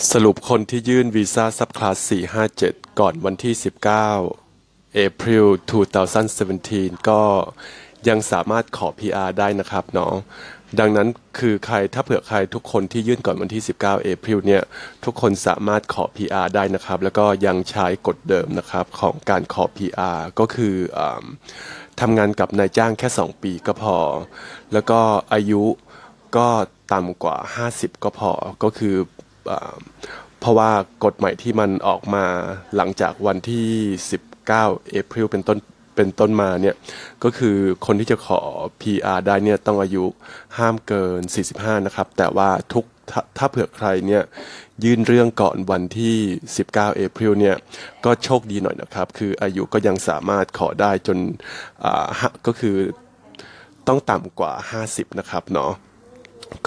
สรุปคนที่ยื่นวีซ่าซับคลาส 457 ก่อนวันที่ 19 April 2017 ก็ยังสามารถขอ PR ได้นะครับเนาะดังนั้นคือใครถ้าเผื่อใครทุกคนที่ยื่นก่อนวันที่ 19 April เนี่ยทุกคนสามารถขอ PR ได้นะครับ แล้วก็ยังใช้กฎเดิมนะครับของการขอ PR ก็คืออทำงานกับนายจ้างแค่ 2 ปีก็พอ แล้วก็อายุก็ต่ำกว่า 50 ก็พอก็คือ เพราะว่ากฎใหม่ที่มันออกมาหลังจากวันที่ 19 April เป็นต้นเป็นต้นมาเนี่ยก็คือคนที่จะขอ PR ได้เนี่ยต้องอายุห้ามเกิน 45 นะครับ แต่ว่าทุกถ้าถ้าเผื่อใครเนี่ยยื่นเรื่องก่อนวันที่ 19 April เนี่ยก็โชคดีหน่อยนะครับ คืออายุก็ยังสามารถขอได้จนก็คือต้องต่ำกว่า 50 นะครับเนาะ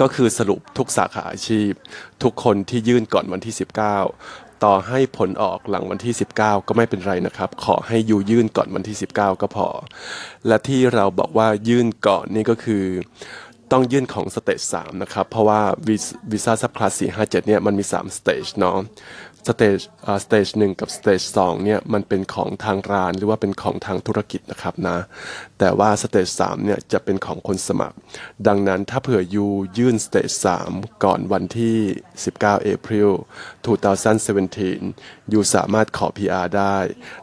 ก็คือสรุปทุกสาขาอาชีพ ทุกคนที่ยื่นก่อนวันที่ 19 ต่อให้ผลออกหลังวันที่ 19 ก็ไม่เป็นไรนะครับ ขอให้ you ยื่นก่อนวันที่ 19 ก็พอ และที่เราบอกว่ายื่นก่อนนี่ก็คือต้องยื่นของ stage 3นะครับ เพราะว่าวีซ่า subclass 457 เนี่ยมันมี 3 stage เนาะ stage stage หนึ่งกับ stage สองเนี่ยมันเป็นของทางร้านหรือว่าเป็นของทางธุรกิจนะครับนะแต่ว่า stage สามเนี่ยจะเป็นของคนสมัคร ดังนั้นถ้าเผื่อ you ยื่น stage สามก่อนวันที่ 19 April 2017 you สามารถขอ PR ได้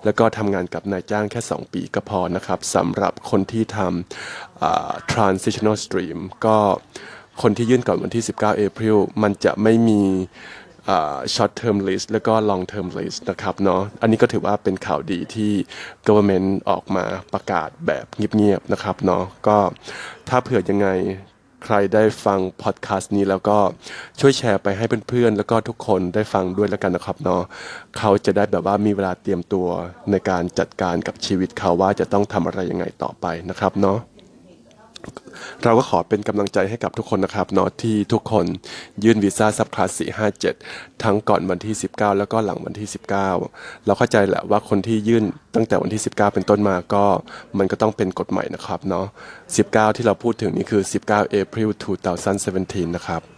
แล้วก็ทำงานกับนายจ้างแค่ 2 ปีก็พอนะครับสำหรับคนที่ทำ transitional stream ก็คนที่ยื่นก่อนวันที่ 19 April มันจะไม่มี short term list แล้วก็ long term list นะครับเนาะอันนี้ก็ถือว่าเป็นข่าวดีที่ government ออกมาประกาศแบบเงียบๆนะครับเนาะก็ถ้าเผื่อยังไงใครได้ฟังพอดแคสต์นี้แล้วก็ช่วยแชร์ไปให้เพื่อนๆ แล้วก็ทุกคนได้ฟังด้วยแล้วกันนะครับเนาะเขาจะได้แบบว่ามีเวลาเตรียมตัวในการจัดการกับชีวิตเขาว่าจะต้องทำอะไรยังไงต่อไปนะครับเนาะ เราก็ขอเป็นกำลังใจให้กับทุกคนนะครับเนาะที่ทุกคนยื่นวีซ่าซับคลาส 457 ทั้งก่อนวันที่ 19 แล้วก็หลังวันที่ 19 เราเข้าใจแหละว่าคนที่ยื่นตั้งแต่วันที่ 19 เป็นต้นมาก็มันก็ต้องเป็นกฎใหม่นะครับเนาะ19 ที่เราพูดถึงนี่คือ 19 April 2017 นะครับ